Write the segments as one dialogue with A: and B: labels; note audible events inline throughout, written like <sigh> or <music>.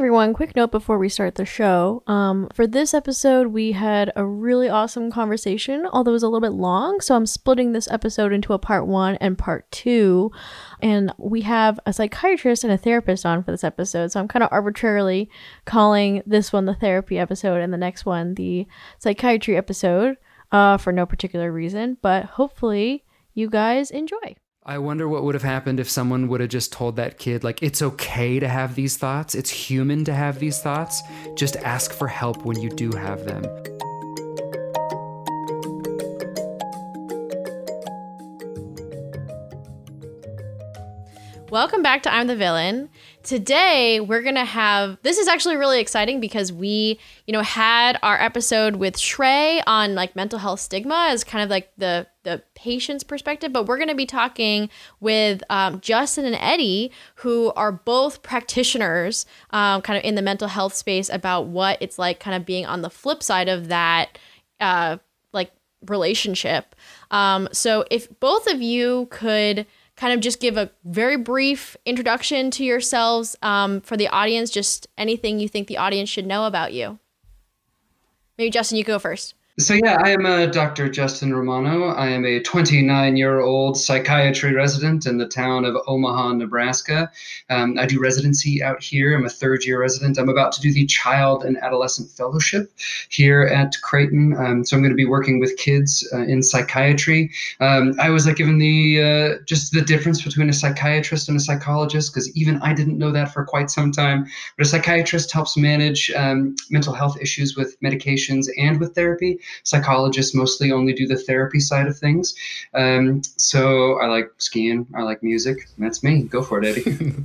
A: everyone. Quick note before we start the show. Um, for this episode, we had a really awesome conversation, although it was a little bit long. So I'm splitting this episode into a part one and part two. And we have a psychiatrist and a therapist on for this episode. So I'm kind of arbitrarily calling this one the therapy episode and the next one the psychiatry episode uh, for no particular reason. But hopefully, you guys enjoy.
B: I wonder what would have happened if someone would have just told that kid, like, it's okay to have these thoughts. It's human to have these thoughts. Just ask for help when you do have them.
A: Welcome back to I'm the Villain. Today we're gonna have this is actually really exciting because we, you know, had our episode with Shrey on like mental health stigma as kind of like the the patient's perspective, but we're gonna be talking with um, Justin and Eddie, who are both practitioners, um, kind of in the mental health space about what it's like, kind of being on the flip side of that, uh, like relationship. Um, so if both of you could kind of just give a very brief introduction to yourselves um, for the audience, just anything you think the audience should know about you. Maybe Justin, you go first.
C: So, yeah, I am a Dr. Justin Romano. I am a 29 year old psychiatry resident in the town of Omaha, Nebraska. Um, I do residency out here. I'm a third year resident. I'm about to do the Child and Adolescent Fellowship here at Creighton. Um, so, I'm going to be working with kids uh, in psychiatry. Um, I was like given the uh, just the difference between a psychiatrist and a psychologist because even I didn't know that for quite some time. But a psychiatrist helps manage um, mental health issues with medications and with therapy psychologists mostly only do the therapy side of things. Um, so I like skiing. I like music. That's me. Go for it, Eddie. <laughs>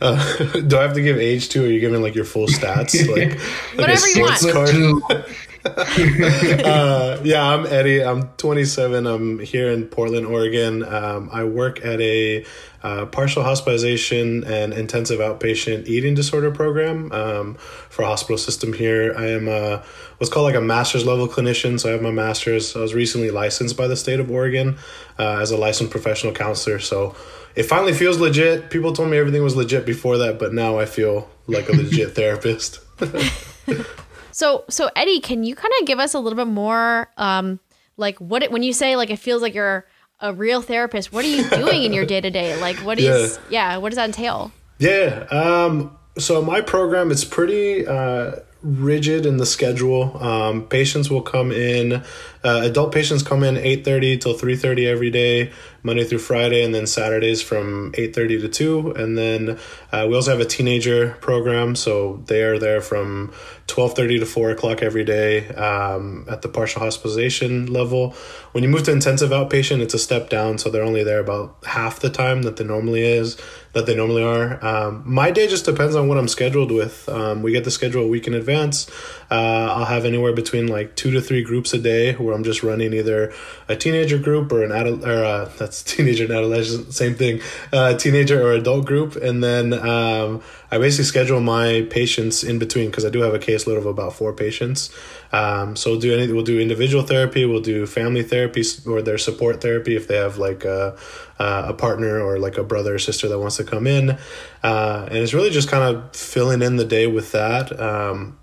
D: Uh, <laughs> do I have to give age to? Or are you giving like your full stats? Like, <laughs>
A: like whatever you want. <laughs>
D: uh, yeah, I'm Eddie. I'm 27. I'm here in Portland, Oregon. Um, I work at a uh, partial hospitalization and intensive outpatient eating disorder program um, for a hospital system here. I am a, what's called like a master's level clinician. So I have my master's. I was recently licensed by the state of Oregon uh, as a licensed professional counselor. So it finally feels legit. People told me everything was legit before that, but now I feel like a legit <laughs> therapist. <laughs>
A: so, so Eddie, can you kind of give us a little bit more, um, like what it, when you say like it feels like you're a real therapist, what are you doing in your day to day? Like, what is, yeah. yeah, what does that entail?
D: Yeah. Um, so my program, it's pretty, uh, rigid in the schedule. Um, patients will come in. Uh, adult patients come in eight thirty till three thirty every day, Monday through Friday, and then Saturdays from eight thirty to two. And then uh, we also have a teenager program, so they are there from twelve thirty to four o'clock every day um, at the partial hospitalization level. When you move to intensive outpatient, it's a step down, so they're only there about half the time that they normally is that they normally are. Um, my day just depends on what I'm scheduled with. Um, we get the schedule a week in advance. Uh, I'll have anywhere between like two to three groups a day where I'm just running either a teenager group or an adult, or uh, <laughs> that's teenager and adolescent, same thing, uh, teenager or adult group, and then um, I basically schedule my patients in between because I do have a caseload of about four patients. Um, so we'll do any, we'll do individual therapy, we'll do family therapy or their support therapy if they have like a, a partner or like a brother or sister that wants to come in. Uh, and it's really just kind of filling in the day with that. Um,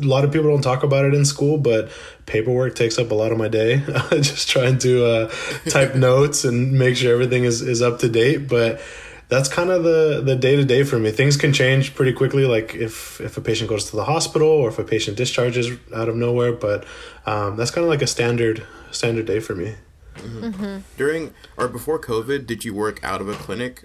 D: a lot of people don't talk about it in school, but paperwork takes up a lot of my day. <laughs> just trying to uh, type <laughs> notes and make sure everything is, is up to date. But that's kind of the the day to day for me. Things can change pretty quickly, like if if a patient goes to the hospital or if a patient discharges out of nowhere. But um, that's kind of like a standard standard day for me.
E: Mm-hmm. Mm-hmm. During or before COVID, did you work out of a clinic?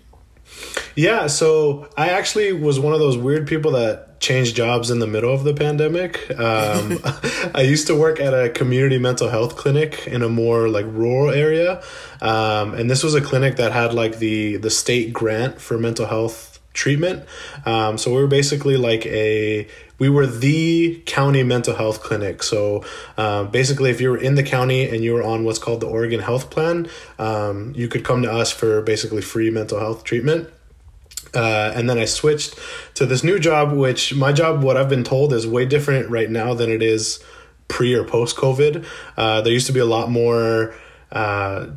D: Yeah, so I actually was one of those weird people that changed jobs in the middle of the pandemic. Um, <laughs> I used to work at a community mental health clinic in a more like rural area, um, and this was a clinic that had like the the state grant for mental health treatment. Um, so we were basically like a we were the county mental health clinic. So um, basically, if you were in the county and you were on what's called the Oregon Health Plan, um, you could come to us for basically free mental health treatment. Uh, and then I switched to this new job, which my job, what I've been told, is way different right now than it is pre or post COVID. Uh, there used to be a lot more uh,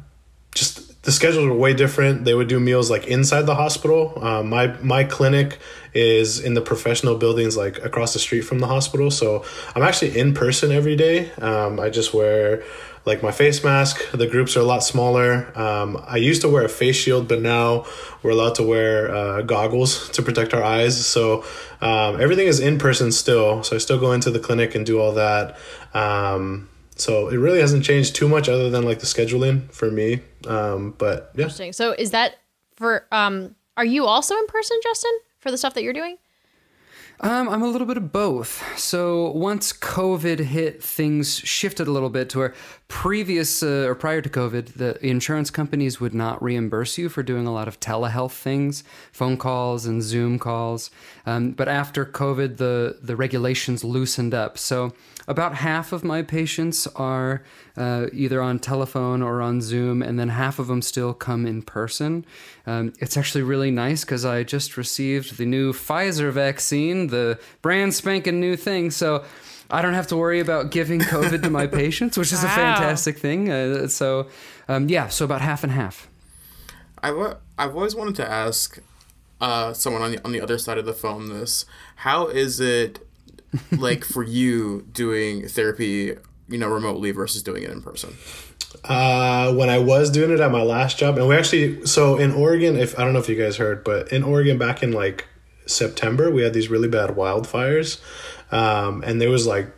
D: just the schedules were way different. They would do meals like inside the hospital. Uh, my my clinic is in the professional buildings like across the street from the hospital, so I'm actually in person every day. Um, I just wear like my face mask. The groups are a lot smaller. Um, I used to wear a face shield, but now we're allowed to wear uh, goggles to protect our eyes. So um, everything is in person still. So I still go into the clinic and do all that. Um, so it really hasn't changed too much other than like the scheduling for me. Um, but yeah.
A: Interesting. So is that for um are you also in person, Justin, for the stuff that you're doing?
B: Um, I'm a little bit of both. So once COVID hit, things shifted a little bit to where previous uh, or prior to COVID, the insurance companies would not reimburse you for doing a lot of telehealth things, phone calls and Zoom calls. Um, but after COVID, the the regulations loosened up. So about half of my patients are uh, either on telephone or on Zoom, and then half of them still come in person. Um, it's actually really nice because I just received the new Pfizer vaccine, the brand spanking new thing. So I don't have to worry about giving COVID to my <laughs> patients, which is a fantastic thing. Uh, so, um, yeah, so about half and half.
E: I've wa- I've always wanted to ask uh, someone on the on the other side of the phone this. How is it like for <laughs> you doing therapy, you know, remotely versus doing it in person?
D: Uh, when I was doing it at my last job, and we actually, so in Oregon, if I don't know if you guys heard, but in Oregon back in like September, we had these really bad wildfires. Um, and there was like,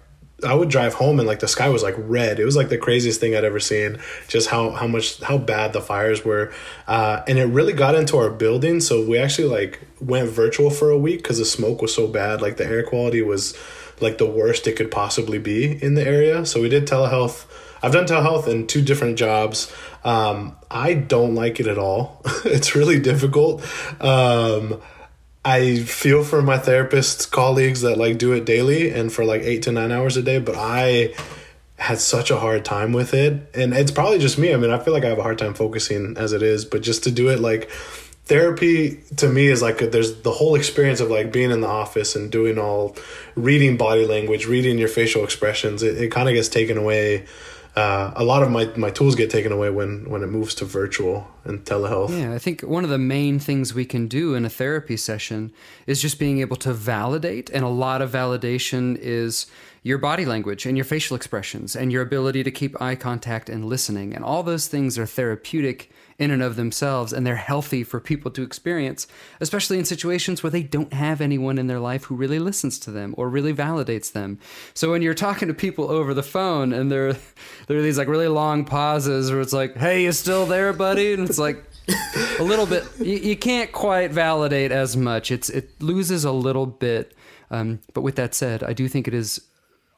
D: I would drive home and like the sky was like red. It was like the craziest thing I'd ever seen. Just how how much how bad the fires were, uh, and it really got into our building. So we actually like went virtual for a week because the smoke was so bad. Like the air quality was like the worst it could possibly be in the area. So we did telehealth. I've done telehealth in two different jobs. Um, I don't like it at all. <laughs> it's really difficult. Um, I feel for my therapist colleagues that like do it daily and for like eight to nine hours a day, but I had such a hard time with it. And it's probably just me. I mean, I feel like I have a hard time focusing as it is, but just to do it like therapy to me is like there's the whole experience of like being in the office and doing all reading body language, reading your facial expressions. It, it kind of gets taken away. Uh, a lot of my, my tools get taken away when, when it moves to virtual and telehealth.
B: Yeah, I think one of the main things we can do in a therapy session is just being able to validate. And a lot of validation is your body language and your facial expressions and your ability to keep eye contact and listening. And all those things are therapeutic in and of themselves and they're healthy for people to experience, especially in situations where they don't have anyone in their life who really listens to them or really validates them. So when you're talking to people over the phone and there there are these like really long pauses where it's like, "Hey, you still there, buddy?" and it's like a little bit you, you can't quite validate as much. It's it loses a little bit. Um, but with that said, I do think it is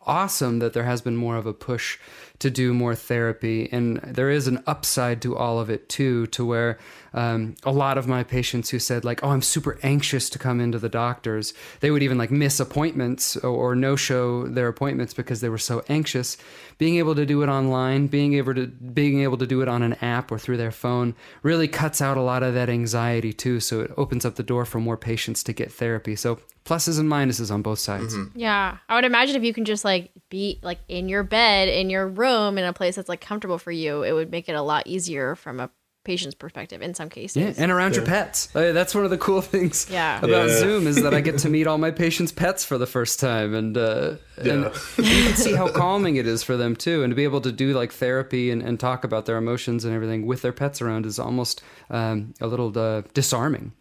B: awesome that there has been more of a push to do more therapy and there is an upside to all of it too to where um, a lot of my patients who said like oh i'm super anxious to come into the doctors they would even like miss appointments or, or no show their appointments because they were so anxious. Being able to do it online being able to being able to do it on an app or through their phone really cuts out a lot of that anxiety too so it opens up the door for more patients to get therapy. So pluses and minuses on both sides
A: Yeah. I would imagine if you can just like be like in your bed, in your room, in a place that's like comfortable for you, it would make it a lot easier from a patient's perspective in some cases.
B: Yeah, and around your pets. That's one of the cool <laughs> things
A: Yeah.
B: about
D: Yeah.
B: Zoom is that I get to <laughs> meet all my patients' pets for the first time, and uh, and
D: Yeah.
B: you can see how calming it is for them too, and to be able to do like therapy and, and talk about their emotions and everything with their pets around is almost um, a little uh, disarming.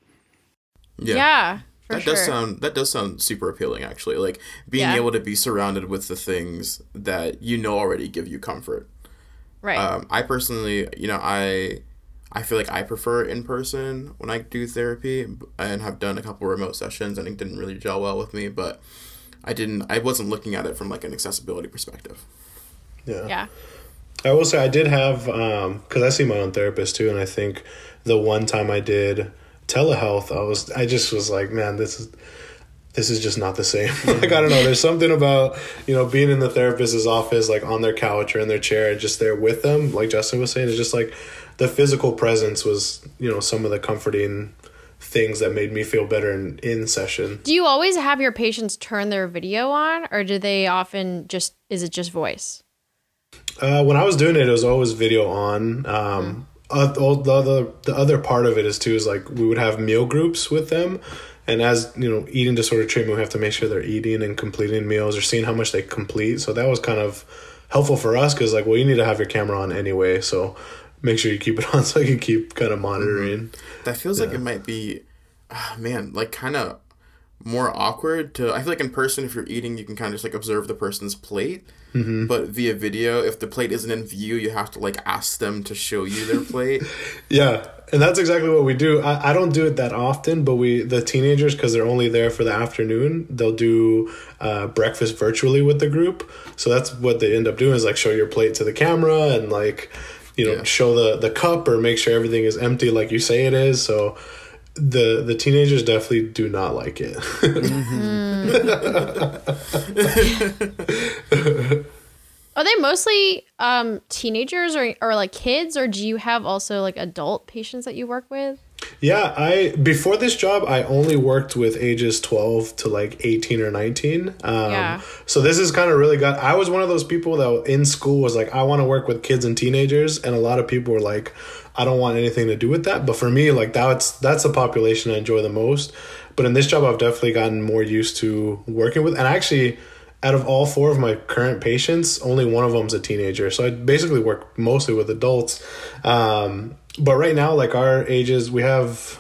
A: Yeah. For
E: that
A: sure.
E: does sound that does sound super appealing actually. Like being
A: Yeah.
E: able to be surrounded with the things that you know already give you comfort.
A: right.
E: Um, I personally, you know, I I feel like I prefer in person when I do therapy, and have done a couple remote sessions, and it didn't really gel well with me. But I didn't, I wasn't looking at it from like an accessibility perspective.
D: Yeah.
A: yeah.
D: I will say I did have because I see my own therapist too, and I think the one time I did telehealth, I was I just was like, man, this is this is just not the same. <laughs> like I don't know, there's something about you know being in the therapist's office, like on their couch or in their chair, and just there with them, like Justin was saying, it's just like the physical presence was you know some of the comforting things that made me feel better in, in session.
A: Do you always have your patients turn their video on or do they often just is it just voice?
D: Uh, when I was doing it, it was always video on. Um, uh, all the other the other part of it is too is like we would have meal groups with them. And as you know eating disorder treatment we have to make sure they're eating and completing meals or seeing how much they complete. So that was kind of helpful for us because like well you need to have your camera on anyway. So make sure you keep it <laughs> on so i can keep kind of monitoring.
E: That feels like it might be, ah, man, like kind of more awkward to. I feel like in person, if you're eating, you can kind of just like observe the person's plate.
D: Mm-hmm.
E: But via video, if the plate isn't in view, you have to like ask them to show you their plate. <laughs>
D: Yeah, and that's exactly what we do. I, I don't do it that often, but we the teenagers because they're only there for the afternoon. They'll do uh, breakfast virtually with the group. So that's what they end up doing is like show your plate to the camera and like you know
E: Yeah.
D: show the the cup or make sure everything is empty like you say it is. So the the teenagers definitely do not like it. <laughs>
A: Are they mostly um, teenagers or, or like kids, or do you have also like adult patients that you work with?
D: Yeah, I before this job I only worked with ages 12 to like 18 or 19. Um
A: Yeah.
D: so this is kind of really got I was one of those people that in school was like I want to work with kids and teenagers and a lot of people were like I don't want anything to do with that, but for me like that's that's the population I enjoy the most. But in this job I've definitely gotten more used to working with and actually out of all four of my current patients, only one of them's a teenager. So I basically work mostly with adults. Um, but right now, like our ages, we have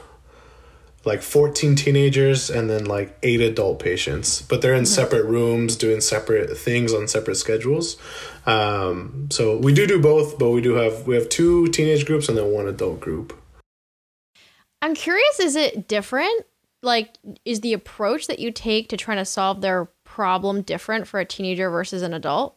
D: like 14 teenagers and then like eight adult patients, but they're in separate rooms doing separate things on separate schedules. Um, so we do do both, but we do have we have two teenage groups and then one adult group.
A: I'm curious, is it different? Like, is the approach that you take to trying to solve their problem different for a teenager versus an adult?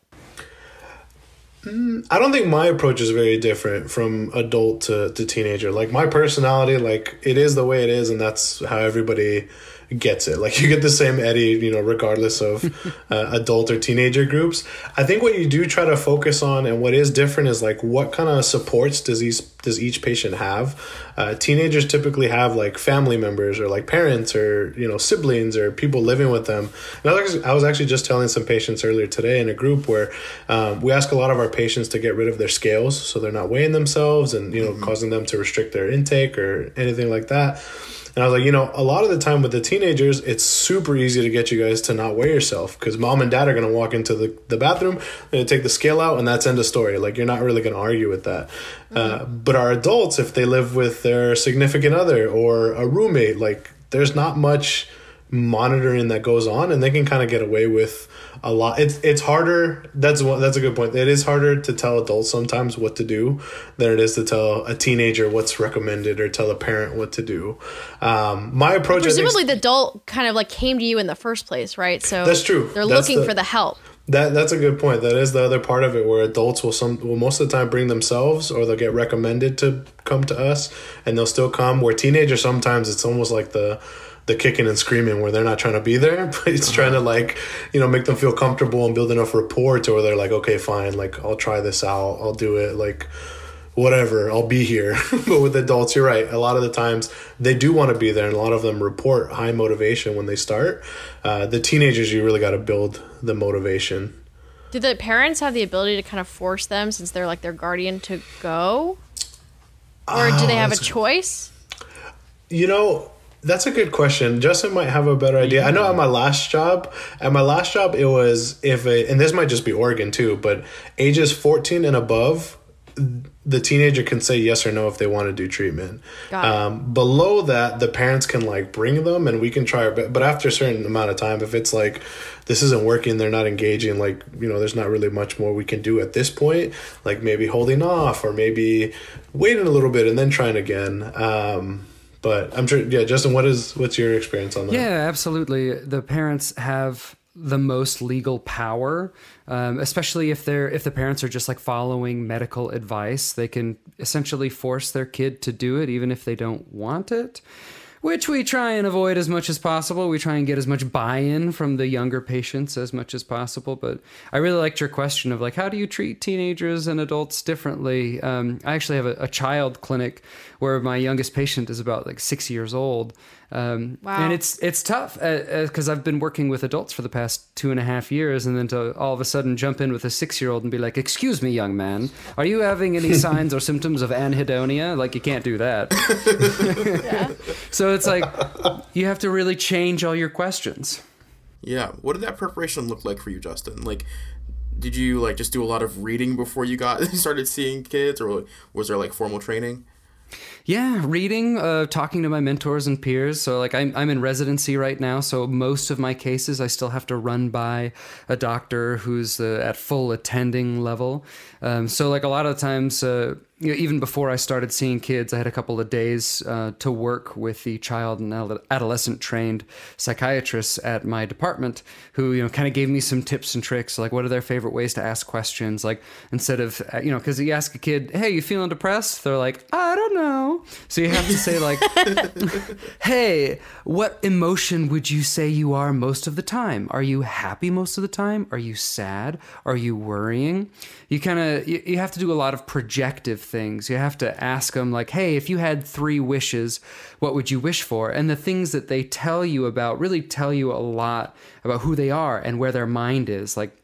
D: Mm, I don't think my approach is very different from adult to, to teenager. Like my personality, like it is the way it is, and that's how everybody gets it. Like you get the same Eddie, you know, regardless of <laughs> uh, adult or teenager groups. I think what you do try to focus on, and what is different, is like what kind of supports does each does each patient have? Uh, teenagers typically have like family members or like parents or you know siblings or people living with them. And I was actually, I was actually just telling some patients earlier today in a group where um, we ask a lot of our patients to get rid of their scales so they're not weighing themselves and you know causing them to restrict their intake or anything like that. And I was like, you know, a lot of the time with the teenagers, it's super easy to get you guys to not weigh yourself because mom and dad are going to walk into the, the bathroom, to take the scale out, and that's end of story. Like, you're not really going to argue with that. Uh, but our adults, if they live with their significant other or a roommate, like, there's not much monitoring that goes on and they can kind of get away with a lot it's it's harder that's one that's a good point it is harder to tell adults sometimes what to do than it is to tell a teenager what's recommended or tell a parent what to do um my approach think,
A: Presumably, the adult kind of like came to you in the first place, right? So
D: That's true.
A: They're
D: That's
A: looking
D: the-
A: for the help.
D: That that's a good point. That is the other part of it where adults will some will most of the time bring themselves or they'll get recommended to come to us and they'll still come. Where teenagers sometimes it's almost like the the kicking and screaming where they're not trying to be there, <laughs> but it's trying to like, you know, make them feel comfortable and build enough rapport to where they're like, okay, fine, like I'll try this out, I'll do it, like whatever, I'll be here. <laughs> but with adults, you're right. A lot of the times they do want to be there, and a lot of them report high motivation when they start. Uh, the teenagers, you really got to build the motivation.
A: Do the parents have the ability to kind of force them since they're like their guardian to go? Or do they have a choice?
D: You know, that's a good question. Justin might have a better idea. I know at my last job, at my last job, it was if a, and this might just be Oregon too, but ages 14 and above, the teenager can say yes or no if they want to do treatment. Um, below that, the parents can like bring them and we can try our best. But after a certain amount of time, if it's like this isn't working, they're not engaging, like, you know, there's not really much more we can do at this point. Like maybe holding off or maybe waiting a little bit and then trying again. Um, but I'm sure, yeah, Justin, what is what's your experience on that?
B: Yeah, absolutely. The parents have the most legal power, um, especially if they're if the parents are just like following medical advice. They can essentially force their kid to do it, even if they don't want it. Which we try and avoid as much as possible. We try and get as much buy-in from the younger patients as much as possible. But I really liked your question of like, how do you treat teenagers and adults differently? Um, I actually have a, a child clinic where my youngest patient is about like six years old, Um,
A: Wow.
B: And it's it's tough because I've been working with adults for the past two and a half years, and then to all of a sudden jump in with a six year old and be like, "Excuse me, young man, are you having any <laughs> signs or symptoms of anhedonia?" Like you can't do that. <laughs> So it's like you have to really change all your questions.
E: Yeah. What did that preparation look like for you, Justin? Like, did you like just do a lot of reading before you got <laughs> started seeing kids, or was there like formal training?
B: Yeah, reading, uh, talking to my mentors and peers. So, like, I'm, I'm in residency right now. So, most of my cases, I still have to run by a doctor who's uh, at full attending level. Um, so, like, a lot of times, uh, you know, even before I started seeing kids, I had a couple of days uh, to work with the child and adolescent trained psychiatrists at my department who, you know, kind of gave me some tips and tricks, like what are their favorite ways to ask questions. Like, instead of, uh, you know, because you ask a kid, hey, you feeling depressed? They're like, I don't know. So you have to say, like, <laughs> hey, what emotion would you say you are most of the time? Are you happy most of the time? Are you sad? Are you worrying? You kind of you, you have to do a lot of projective things. You have to ask them like, "Hey, if you had 3 wishes, what would you wish for?" And the things that they tell you about really tell you a lot about who they are and where their mind is. Like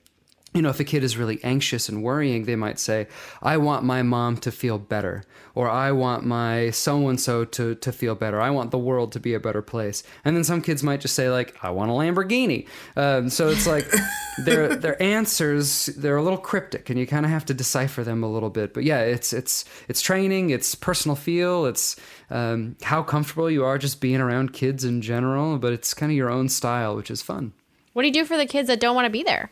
B: you know, if a kid is really anxious and worrying, they might say, I want my mom to feel better, or I want my so and so to to feel better. I want the world to be a better place. And then some kids might just say, like, I want a Lamborghini. Um, so it's like <laughs> their their answers they're a little cryptic, and you kind of have to decipher them a little bit. But yeah, it's it's it's training, it's personal feel, it's um, how comfortable you are just being around kids in general. But it's kind of your own style, which is fun.
A: What do you do for the kids that don't want to be there?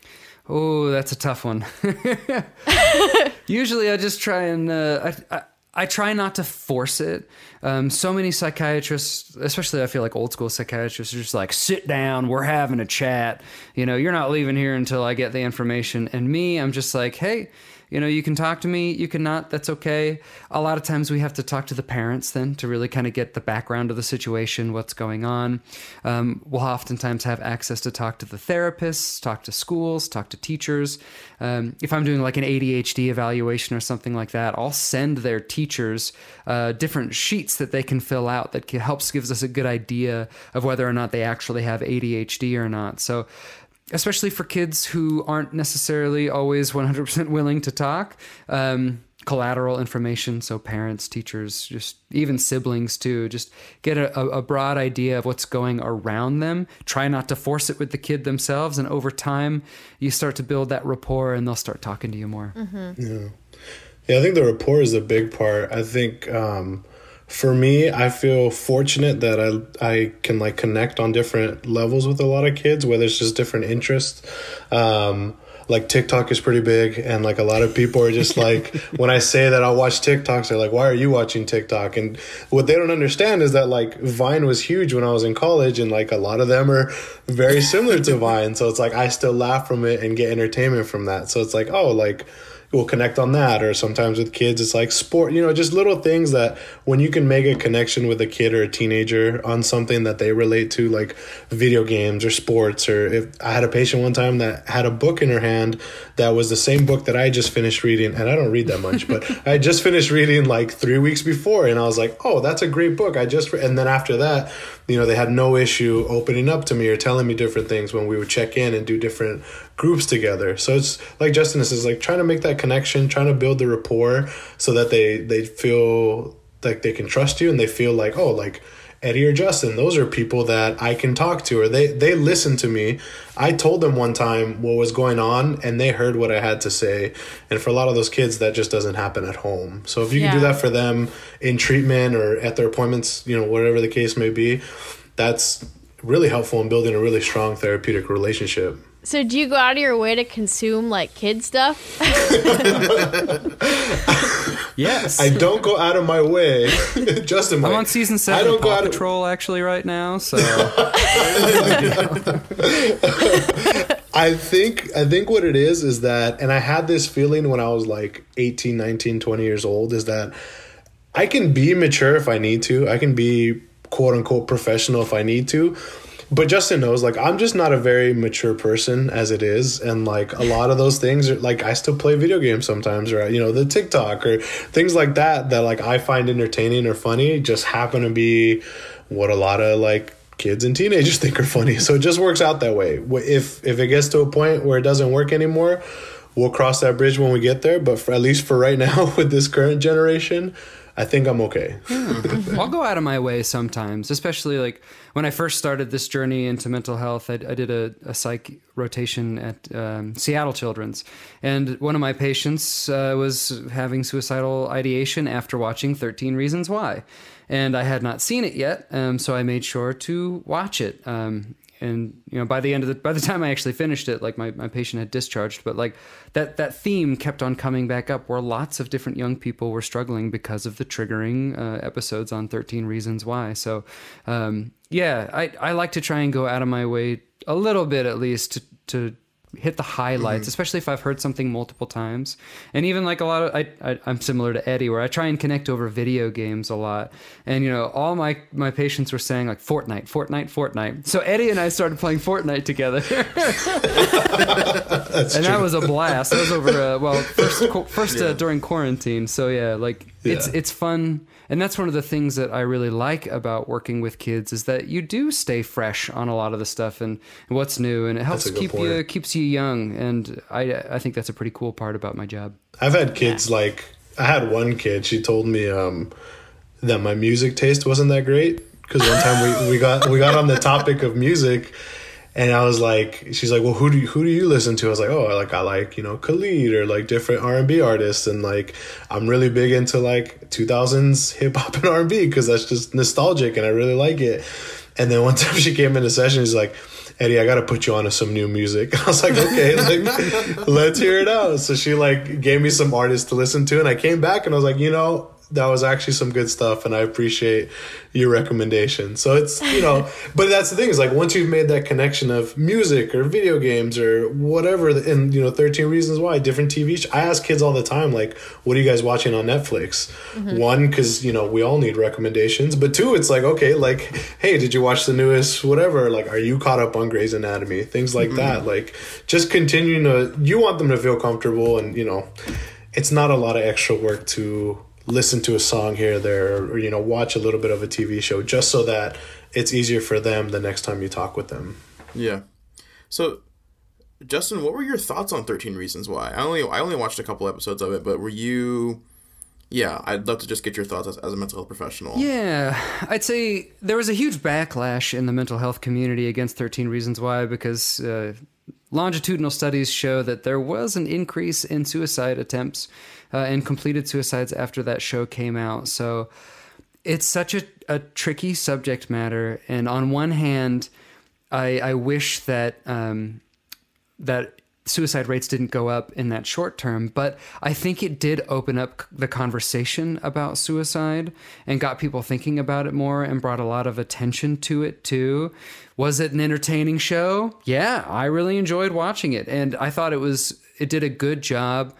B: Oh, that's a tough one. <laughs> Usually, I just try and uh, I, I I try not to force it. Um, so many psychiatrists, especially I feel like old school psychiatrists, are just like, sit down, we're having a chat. You know, you're not leaving here until I get the information. And me, I'm just like, hey, you know, you can talk to me, you cannot that's okay. A lot of times we have to talk to the parents then to really kind of get the background of the situation, what's going on. Um, we'll oftentimes have access to talk to the therapists, talk to schools, talk to teachers. Um, if I'm doing like an ADHD evaluation or something like that, I'll send their teachers uh, different sheets that they can fill out that helps gives us a good idea of whether or not they actually have ADHD or not. So especially for kids who aren't necessarily always 100% willing to talk. Um, collateral information, so parents, teachers, just even siblings too, just get a, a broad idea of what's going around them. Try not to force it with the kid themselves, and over time, you start to build that rapport, and they'll start talking to you more.
D: Yeah, Yeah. I think the rapport is a big part. I think um, for me, I feel fortunate that I I can like connect on different levels with a lot of kids, whether it's just different interests. Um, like TikTok is pretty big, and like a lot of people are just like, <laughs> when I say that I'll watch TikToks, they're like, "Why are you watching TikTok?" And what they don't understand is that like Vine was huge when I was in college, and like a lot of them are very similar to <laughs> Vine. So it's like I still laugh from it and get entertainment from that. So it's like, oh, like we'll connect on that or sometimes with kids it's like sport you know just little things that when you can make a connection with a kid or a teenager on something that they relate to like video games or sports or if i had a patient one time that had a book in her hand that was the same book that i just finished reading and i don't read that much but <laughs> i just finished reading like three weeks before and i was like oh that's a great book i just re-. and then after that you know they had no issue opening up to me or telling me different things when we would check in and do different groups together. So it's like justin says like trying to make that connection trying to build the rapport so that they they feel like they can trust you and they feel like oh like eddie or justin those are people that i can talk to or they they listen to me. I told them one time what was going on and they heard what i had to say. And for a lot of those kids that just doesn't happen at home. So if you can do that for them in treatment or at their appointments you know whatever the case may be that's really helpful in building a really strong therapeutic relationship
A: So do you go out of your way to consume like kid stuff? <laughs>
B: Yes.
D: I don't go out of my way. <laughs> Justin,
B: I'm
D: might.
B: on season seven.
D: I don't
B: of
D: go
B: Paw
D: out of-
B: Patrol actually right now, so <laughs>
D: I think I think what it is is that and I had this feeling when I was like 18, 19, 20 years old is that I can be mature if I need to. I can be quote unquote professional if I need to. But Justin knows like I'm just not a very mature person as it is and like a lot of those things are like I still play video games sometimes or you know the TikTok or things like that that like I find entertaining or funny just happen to be what a lot of like kids and teenagers <laughs> think are funny. So it just works out that way. If if it gets to a point where it doesn't work anymore, we'll cross that bridge when we get there. But for, at least for right <laughs> now, with this current generation, I think I'm okay.
B: I'll go out of my way sometimes, especially like when I first started this journey into mental health. I, I did a, a, psych rotation at um, Seattle Children's, and one of my patients uh, was having suicidal ideation after watching 13 Reasons Why. And I had not seen it yet, um, so I made sure to watch it. Um, and you know by the end of the by the time i actually finished it like my, my patient had discharged. But like that that theme kept on coming back up where lots of different young people were struggling because of the triggering uh, episodes on 13 reasons why. So um, yeah I, I like to try and go out of my way a little bit at least to, to hit the highlights, mm-hmm. especially if I've heard something multiple times. And even like a lot of, I, I, am similar to Eddie, where I try and connect over video games a lot. And, you know, all my, my patients were saying like Fortnite, Fortnite, Fortnite. So Eddie and I started playing Fortnite together. <laughs> and true. that was a blast. That was over, uh, well, first, first uh, yeah. uh, during quarantine. So yeah, like yeah. it's, it's fun and that's one of the things that I really like about working with kids is that you do stay fresh on a lot of the stuff and, and what's new, and it helps keep point. you keeps you young. And I I think that's a pretty cool part about my job.
D: I've had kids yeah. like I had one kid. She told me um, that my music taste wasn't that great because one time we, we got we got on the topic of music and I was like, she's like, well, who do you, who do you listen to? I was like, oh, like I like you know Khalid or like different R and B artists, and like I'm really big into like 2000s hip hop and R and B because that's just nostalgic and I really like it. And then one <laughs> time she came into session, she's like, Eddie, I gotta put you on to some new music. <laughs> I was like, okay, <laughs> like let's hear it out. So she like gave me some artists to listen to, and I came back and I was like, you know, that was actually some good stuff and I appreciate your recommendation. So it's, you know, <laughs> but that's the thing is like once you've made that connection of music or video games or whatever and you know 13 reasons why different TV sh- I ask kids all the time like what are you guys watching on Netflix? Mm-hmm. One cuz you know, we all need recommendations, but two it's like okay, like hey, did you watch the newest whatever? Like are you caught up on Grey's Anatomy? Things like mm-hmm. that. Like just continuing to you want them to feel comfortable and you know, it's not a lot of extra work to listen to a song here or there or, you know watch a little bit of a tv show just so that it's easier for them the next time you talk with them.
E: Yeah. So justin what were your thoughts on 13 reasons why? I only i only watched a couple episodes of it but were you yeah i'd love to just get your thoughts as, as a mental health professional.
B: Yeah i'd say there was a huge backlash in the mental health community against 13 reasons why because uh, longitudinal studies show that there was an increase in suicide attempts uh, and completed suicides after that show came out. So it's such a, a tricky subject matter. And on one hand, I, I wish that um, that suicide rates didn't go up in that short term, but I think it did open up the conversation about suicide and got people thinking about it more and brought a lot of attention to it too. Was it an entertaining show? Yeah, I really enjoyed watching it and I thought it was it did a good job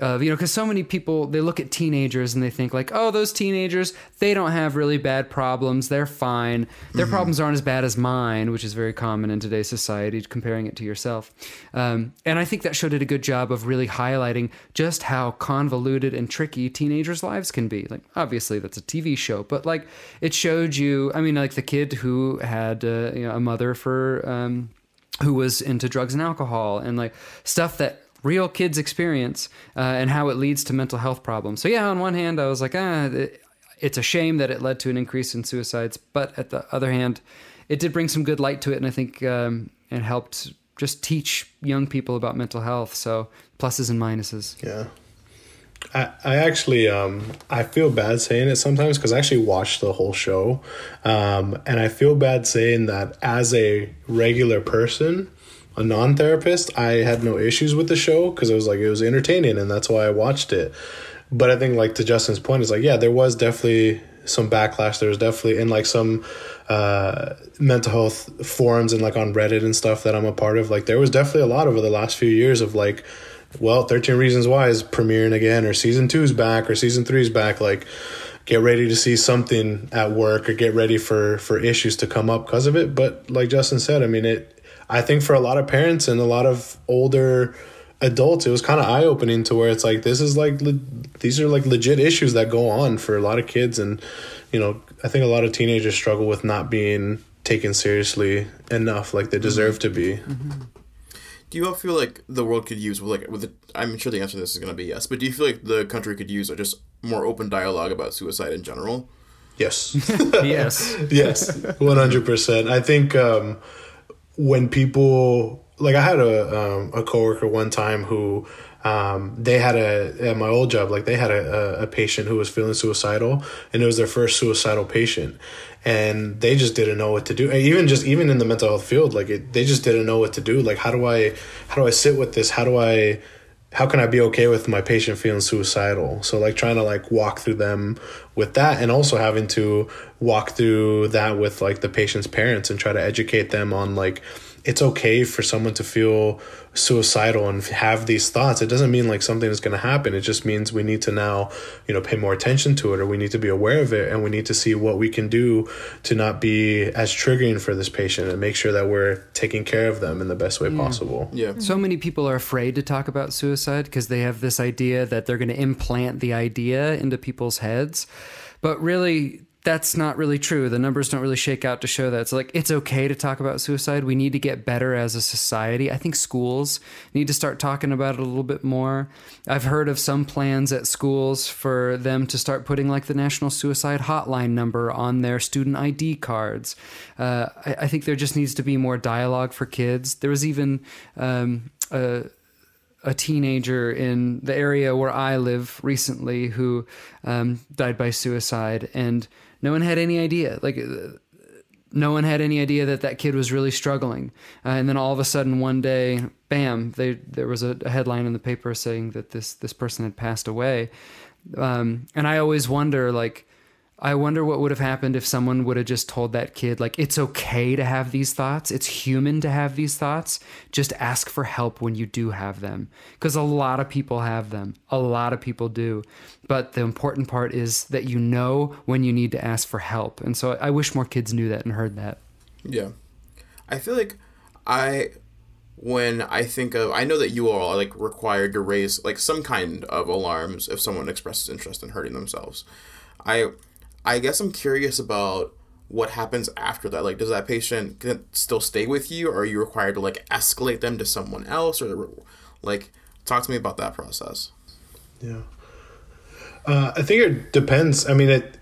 B: of you know because so many people they look at teenagers and they think like oh those teenagers they don't have really bad problems. They're fine. Their mm-hmm. problems aren't as bad as mine which is very common in today's society comparing it to yourself. Um, and i think that show did a good job of really highlighting just how convoluted and tricky teenagers lives can be. Like obviously that's a tv show but like it showed you i mean like the kid who had uh, you know, a mother for um, who was into drugs and alcohol and like stuff that real kids experience uh, and how it leads to mental health problems. So yeah, on one hand, I was like, ah, it's a shame that it led to an increase in suicides, but at the other hand, it did bring some good light to it, and I think um, it helped just teach young people about mental health. So pluses and minuses.
D: Yeah. I, I actually um I feel bad saying it sometimes because I actually watched the whole show, um, and I feel bad saying that as a regular person, a non-therapist, I had no issues with the show because it was like it was entertaining and that's why I watched it. But I think like to Justin's point is like yeah, there was definitely some backlash. There was definitely in like some uh, mental health forums and like on Reddit and stuff that I'm a part of. Like there was definitely a lot over the last few years of like, well, Thirteen Reasons Why is premiering again, or season two's back, or season three's back. Like, get ready to see something at work, or get ready for for issues to come up because of it. But like Justin said, I mean it I think for a lot of parents and a lot of older adults it was kind of eye-opening to where it's like this is like le- these are like legit issues that go on for a lot of kids and you know i think a lot of teenagers struggle with not being taken seriously enough like they deserve to be
E: Do you all feel like the world could use like with the, I'm sure the answer to this is going to be yes, but do you feel like the country could use a just more open dialogue about suicide in general?
D: yes <laughs>
B: yes. <laughs>
D: yes 100% i think um, when people like i had a, um, a coworker one time who um, they had a at my old job like they had a, a, patient who was feeling suicidal and it was their first suicidal patient. And they just didn't know what to do. Even just even in the mental health field like it, they just didn't know what to do. Like how do i how do i sit with this? How do i how can I be okay with my patient feeling suicidal? So like trying to like walk through them with that and also having to walk through that with like the patient's parents and try to educate them on like it's okay for someone to feel suicidal and have these thoughts. It doesn't mean like something is going to happen. It just means we need to now, you know, pay more attention to it or we need to be aware of it and we need to see what we can do to not be as triggering for this patient and make sure that we're taking care of them in the best way mm. possible.
E: Yeah. Mm.
B: So many people are afraid to talk about suicide because they have this idea that they're going to implant the idea into people's heads. But really, that's not really true. The numbers don't really shake out to show that. It's like it's okay to talk about suicide. We need to get better as a society. I think schools need to start talking about it a little bit more. I've heard of some plans at schools for them to start putting like the National Suicide Hotline number on their student ID cards. Uh, I, I think there just needs to be more dialogue for kids. There was even um, a a teenager in the area where I live recently who um, died by suicide, and no one had any idea. Like, uh, no one had any idea that that kid was really struggling. Uh, and then all of a sudden, one day, bam! They, there was a, a headline in the paper saying that this this person had passed away. Um, and I always wonder, like, I wonder what would have happened if someone would have just told that kid, like, it's okay to have these thoughts. It's human to have these thoughts. Just ask for help when you do have them. Because a lot of people have them. A lot of people do. But the important part is that you know when you need to ask for help. And so I wish more kids knew that and heard that.
E: Yeah. I feel like I when I think of I know that you all are like required to raise like some kind of alarms if someone expresses interest in hurting themselves. I I guess I'm curious about what happens after that. Like does that patient still stay with you or are you required to like escalate them to someone else or like talk to me about that process.
D: Yeah. Uh, I think it depends. I mean, it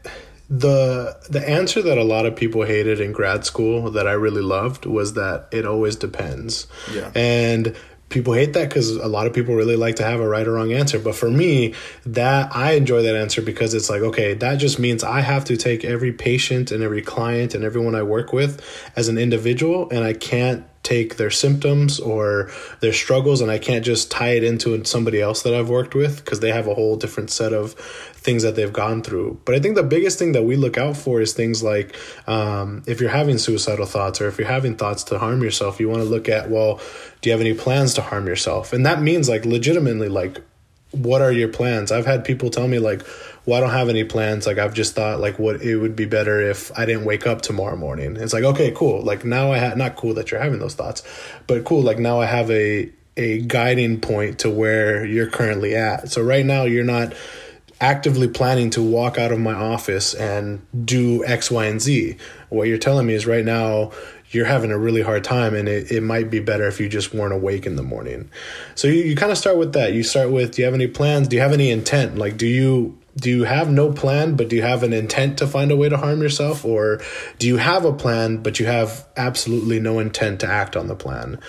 D: the the answer that a lot of people hated in grad school that I really loved was that it always depends.
E: Yeah.
D: And people hate that because a lot of people really like to have a right or wrong answer. But for me, that I enjoy that answer because it's like, okay, that just means I have to take every patient and every client and everyone I work with as an individual, and I can't take their symptoms or their struggles and I can't just tie it into somebody else that I've worked with because they have a whole different set of things that they've gone through. But I think the biggest thing that we look out for is things like um, if you're having suicidal thoughts or if you're having thoughts to harm yourself, you want to look at, well, do you have any plans to harm yourself? And that means like legitimately, like, what are your plans? I've had people tell me, like, well, I don't have any plans. Like, I've just thought, like, what it would be better if I didn't wake up tomorrow morning. It's like, okay, cool. Like, now I have, not cool that you're having those thoughts, but cool. Like, now I have a, a guiding point to where you're currently at. So right now you're not actively planning to walk out of my office and do X, Y, and Z. What you're telling me is right now you're having a really hard time and it, it might be better if you just weren't awake in the morning. So you, you kind of start with that. You start with do you have any plans? Do you have any intent? Like do you do you have no plan but do you have an intent to find a way to harm yourself or do you have a plan but you have absolutely no intent to act on the plan?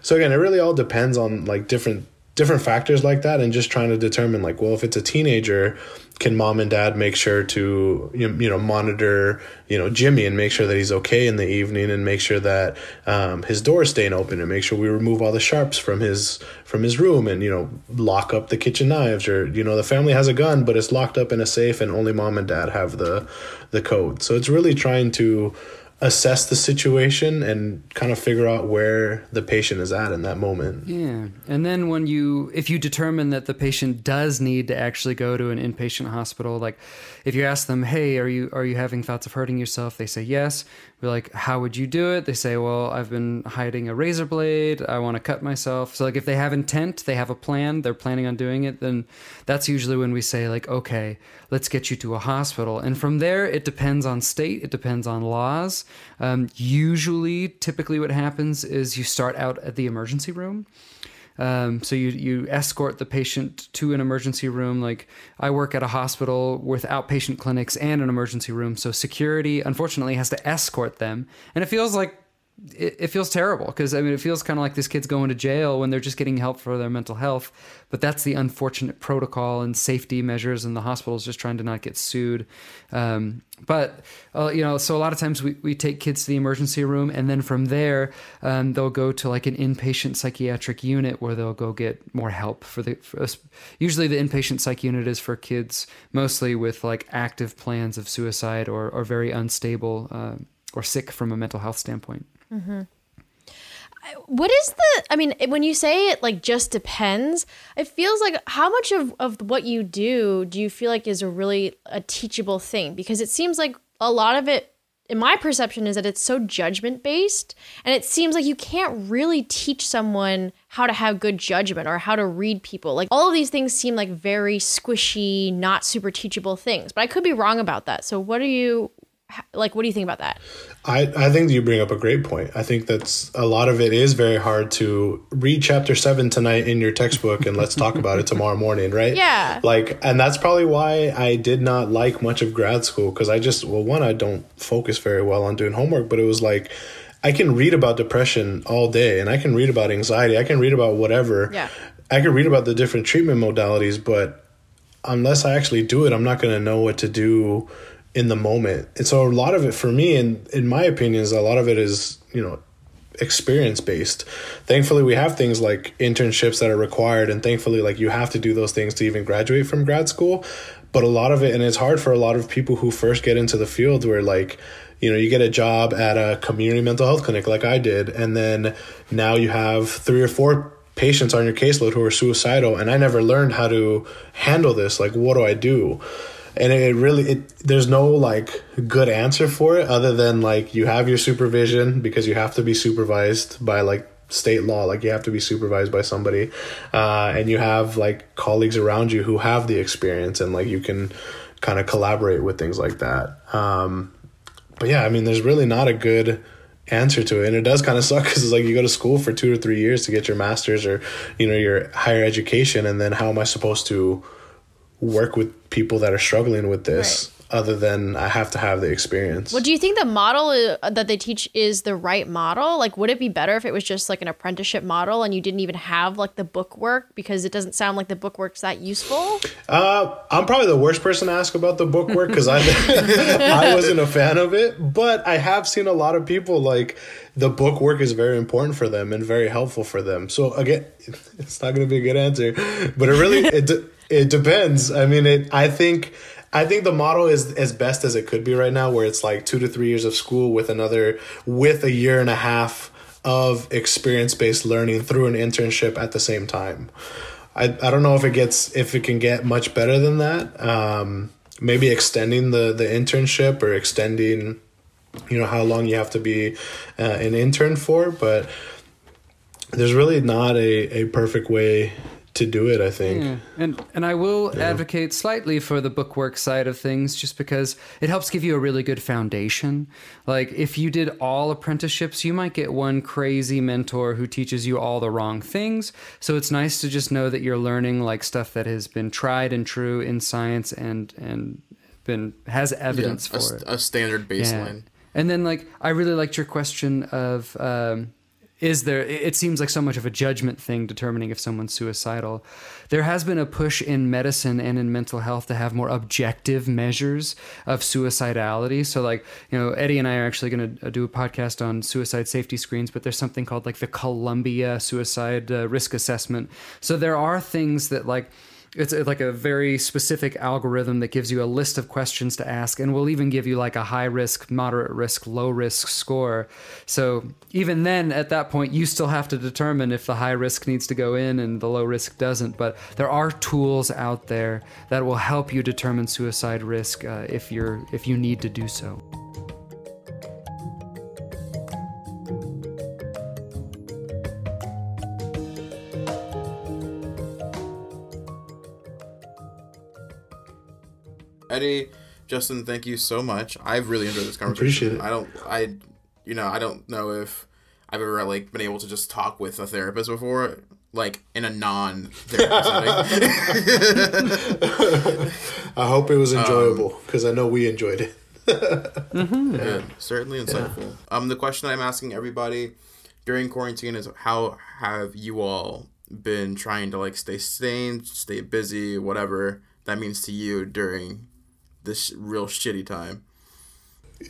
D: So again, it really all depends on like different different factors like that and just trying to determine like well if it's a teenager can mom and dad make sure to you know monitor you know jimmy and make sure that he's okay in the evening and make sure that um, his door is staying open and make sure we remove all the sharps from his from his room and you know lock up the kitchen knives or you know the family has a gun but it's locked up in a safe and only mom and dad have the the code. So it's really trying to assess the situation and kind of figure out where the patient is at in that moment.
B: Yeah. And then when you if you determine that the patient does need to actually go to an inpatient hospital, like if you ask them, "Hey, are you are you having thoughts of hurting yourself?" they say, "Yes." We're like, "How would you do it?" They say, "Well, I've been hiding a razor blade. I want to cut myself." So like if they have intent, they have a plan, they're planning on doing it, then that's usually when we say like, "Okay, let's get you to a hospital." And from there, it depends on state, it depends on laws. Um, usually, typically, what happens is you start out at the emergency room. Um, so you you escort the patient to an emergency room. Like I work at a hospital with outpatient clinics and an emergency room, so security unfortunately has to escort them, and it feels like it, it feels terrible because I mean it feels kind of like this kid's going to jail when they're just getting help for their mental health. But that's the unfortunate protocol and safety measures, and the hospital's just trying to not get sued. Um, but uh, you know, so a lot of times we, we take kids to the emergency room, and then from there um, they'll go to like an inpatient psychiatric unit where they'll go get more help for the. For us. Usually, the inpatient psych unit is for kids mostly with like active plans of suicide or or very unstable uh, or sick from a mental health standpoint. Mm-hmm.
A: What is the? I mean, when you say it like just depends, it feels like how much of of what you do do you feel like is a really a teachable thing? Because it seems like a lot of it, in my perception, is that it's so judgment based, and it seems like you can't really teach someone how to have good judgment or how to read people. Like all of these things seem like very squishy, not super teachable things. But I could be wrong about that. So, what are you? Like, what do you think about that?
D: I, I think you bring up a great point. I think that's a lot of it is very hard to read chapter seven tonight in your textbook and let's talk about it tomorrow morning, right?
A: Yeah.
D: Like, and that's probably why I did not like much of grad school because I just, well, one, I don't focus very well on doing homework, but it was like, I can read about depression all day and I can read about anxiety. I can read about whatever.
A: Yeah.
D: I can read about the different treatment modalities, but unless I actually do it, I'm not going to know what to do in the moment. And so a lot of it for me, and in my opinion, is a lot of it is, you know, experience based. Thankfully, we have things like internships that are required, and thankfully, like you have to do those things to even graduate from grad school. But a lot of it, and it's hard for a lot of people who first get into the field where, like, you know, you get a job at a community mental health clinic like I did, and then now you have three or four patients on your caseload who are suicidal, and I never learned how to handle this. Like, what do I do? And it really it there's no like good answer for it other than like you have your supervision because you have to be supervised by like state law. Like you have to be supervised by somebody. Uh, and you have like colleagues around you who have the experience and like you can kind of collaborate with things like that. Um, but yeah i mean there's really not a good answer to it. And it does kind of suck because it's like you go to school for two or three years to get your master's or you know your higher education and then how am i supposed to work with people that are struggling with this right. other than I have to have the experience.
A: Well, do you think the model that they teach is the right model? Like, would it be better if it was just like an apprenticeship model and you didn't even have like the book work because it doesn't sound like the book work's that useful?
D: Uh, I'm probably the worst person to ask about the book work because I, <laughs> I wasn't a fan of it, but I have seen a lot of people like the book work is very important for them and very helpful for them. So again, <laughs> it's not going to be a good answer, but it really, it, it depends. I mean, it. I think. I think the model is as best as it could be right now, where it's like two to three years of school with another, with a year and a half of experience based learning through an internship at the same time. I, I don't know if it gets if it can get much better than that. Um, maybe extending the the internship or extending, you know, how long you have to be uh, an intern for, but there's really not a, a perfect way to do it, I think.
B: Yeah. And and I will yeah. advocate slightly for the bookwork side of things just because it helps give you a really good foundation. Like if you did all apprenticeships, you might get one crazy mentor who teaches you all the wrong things. So it's nice to just know that you're learning like stuff that has been tried and true in science and and been has evidence yeah,
E: for
B: a,
E: it. A standard baseline.
B: And then like I really liked your question of um, is there it seems like so much of a judgment thing determining if someone's suicidal. There has been a push in medicine and in mental health to have more objective measures of suicidality. So like you know eddie and i are actually going to uh, do a podcast on suicide safety screens but there's something called like the columbia suicide uh, risk assessment. So there are things that like it's uh, like a very specific algorithm that gives you a list of questions to ask and will even give you like a high risk, moderate risk, low risk score. So even then, at that point, you still have to determine if the high risk needs to go in and the low risk doesn't. But there are tools out there that will help you determine suicide risk uh, if you're if you need to do so.
E: Eddie, Justin, thank you so much. I've really enjoyed this conversation.
D: Appreciate it.
E: I don't, I, you know, I don't know if I've ever like been able to just talk with a therapist before, like in a non-therapy setting. <laughs>
D: I hope it was enjoyable because I know we enjoyed it.
E: Yeah, certainly insightful. Um, the question I'm asking everybody during quarantine is how have you all been trying to like stay sane, stay busy, whatever that means to you during this real shitty time.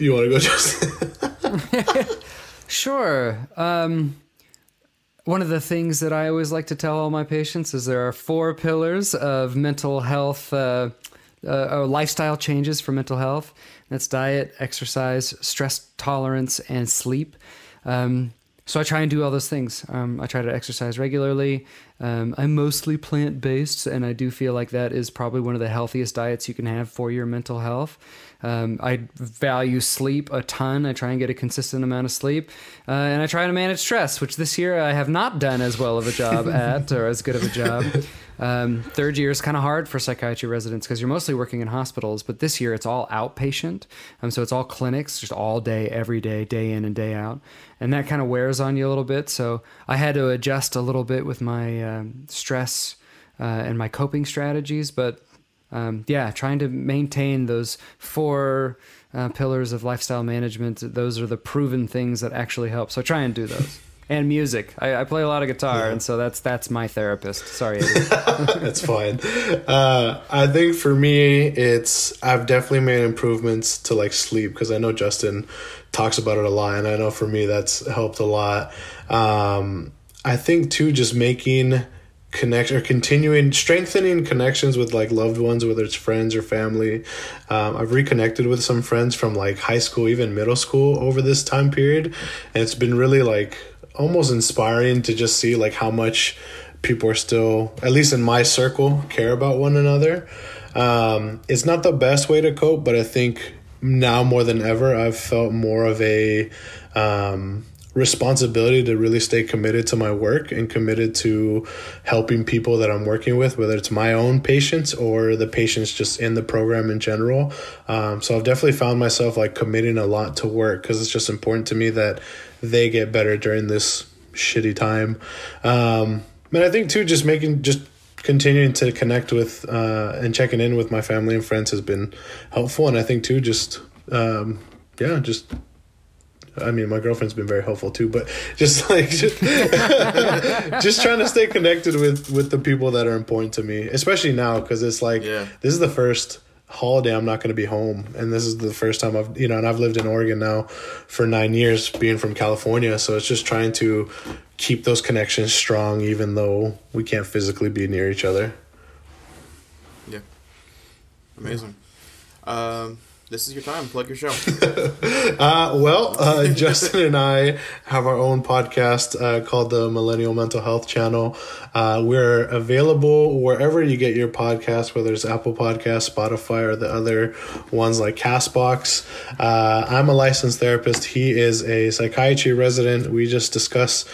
D: You want to go, Justin? <laughs>
B: Sure. Um, one of the things that I always like to tell all my patients is there are four pillars of mental health, uh, uh, or lifestyle changes for mental health. That's diet, exercise, stress tolerance, and sleep. Um, so I try and do all those things. Um, I try to exercise regularly. Um, I'm mostly plant based, and I do feel like that is probably one of the healthiest diets you can have for your mental health. Um, I value sleep a ton. I try and get a consistent amount of sleep, uh, and I try to manage stress, which this year I have not done as well of a job <laughs> at, or as good of a job. Um, third year is kind of hard for psychiatry residents because you're mostly working in hospitals, but this year it's all outpatient. Um, so it's all clinics, just all day, every day, day in and day out. And that kind of wears on you a little bit. So I had to adjust a little bit with my um, stress uh, and my coping strategies. But um, yeah, trying to maintain those four uh, pillars of lifestyle management, those are the proven things that actually help. So I try and do those. And music. I, I play a lot of guitar, and so that's that's my therapist. Sorry, <laughs>
D: That's fine. Uh, I think for me, it's I've definitely made improvements to like sleep because I know Justin talks about it a lot, and I know for me that's helped a lot. Um, I think too, just making connect or continuing strengthening connections with like loved ones, whether it's friends or family. Um, I've reconnected with some friends from like high school, even middle school over this time period, and it's been really like almost inspiring to just see like how much people are still, at least in my circle, care about one another. Um, it's not the best way to cope, but I think now more than ever, I've felt more of a um, responsibility to really stay committed to my work and committed to helping people that I'm working with, whether it's my own patients or the patients just in the program in general. Um, so I've definitely found myself like committing a lot to work because it's just important to me that they get better during this shitty time. Um, and I think too, just making just continuing to connect with uh, and checking in with my family and friends has been helpful. And I think too, just um, yeah, just I mean, my girlfriend's been very helpful too, but just <laughs> like just, <laughs> just trying to stay connected with with the people that are important to me, especially now because it's like
E: Yeah.
D: this is the first holiday I'm not going to be home, and this is the first time I've you know, and I've lived in Oregon now for nine years, being from California, so it's just trying to keep those connections strong, even though we can't physically be near each other.
E: Yeah. Amazing. Um, this is your time. Plug your show. <laughs>
D: Uh, well, uh, Justin and I have our own podcast uh, called the Millennial Mental Health Channel. Uh, we're available wherever you get your podcast, whether it's Apple Podcasts, Spotify, or the other ones like Castbox. Uh, I'm a licensed therapist. He is a psychiatry resident. We just discuss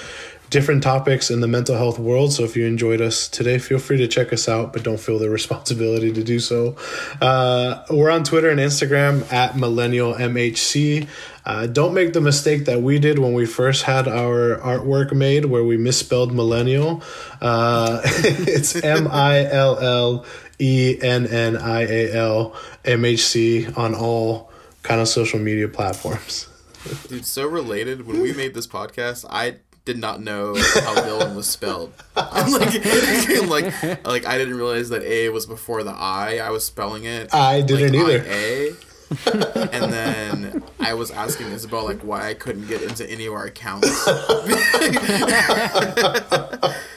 D: different topics in the mental health world. So if you enjoyed us today, feel free to check us out, but don't feel the <laughs> responsibility to do so. Uh, we're on Twitter and Instagram at Millennial MHC. Uh, don't make the mistake that we did when we first had our artwork made, where we misspelled millennial. Uh, <laughs> it's M I L L E N N I A L M H C on all kind of social media platforms.
E: Dude, so related. When we made this podcast, I did not know how villain was spelled. <laughs> I'm like, <laughs> like, like I didn't realize that A was before the I. I was spelling it.
D: I didn't
E: like,
D: either.
E: IA. <laughs> and then I was asking Isabel like why I couldn't get into any of our accounts.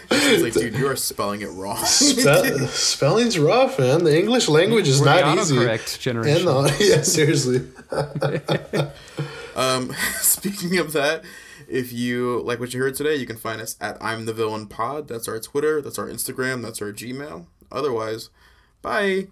E: It's like, dude, you are spelling it wrong.
D: Spe- spelling's rough, man. The English language is
B: We're
D: not easy.
B: autocorrect generation.
D: And the, yeah, seriously.
E: Um, speaking of that, if you like what you heard today, you can find us at I'm the Villain Pod. That's our Twitter. That's our Instagram. That's our Gmail. Otherwise, bye.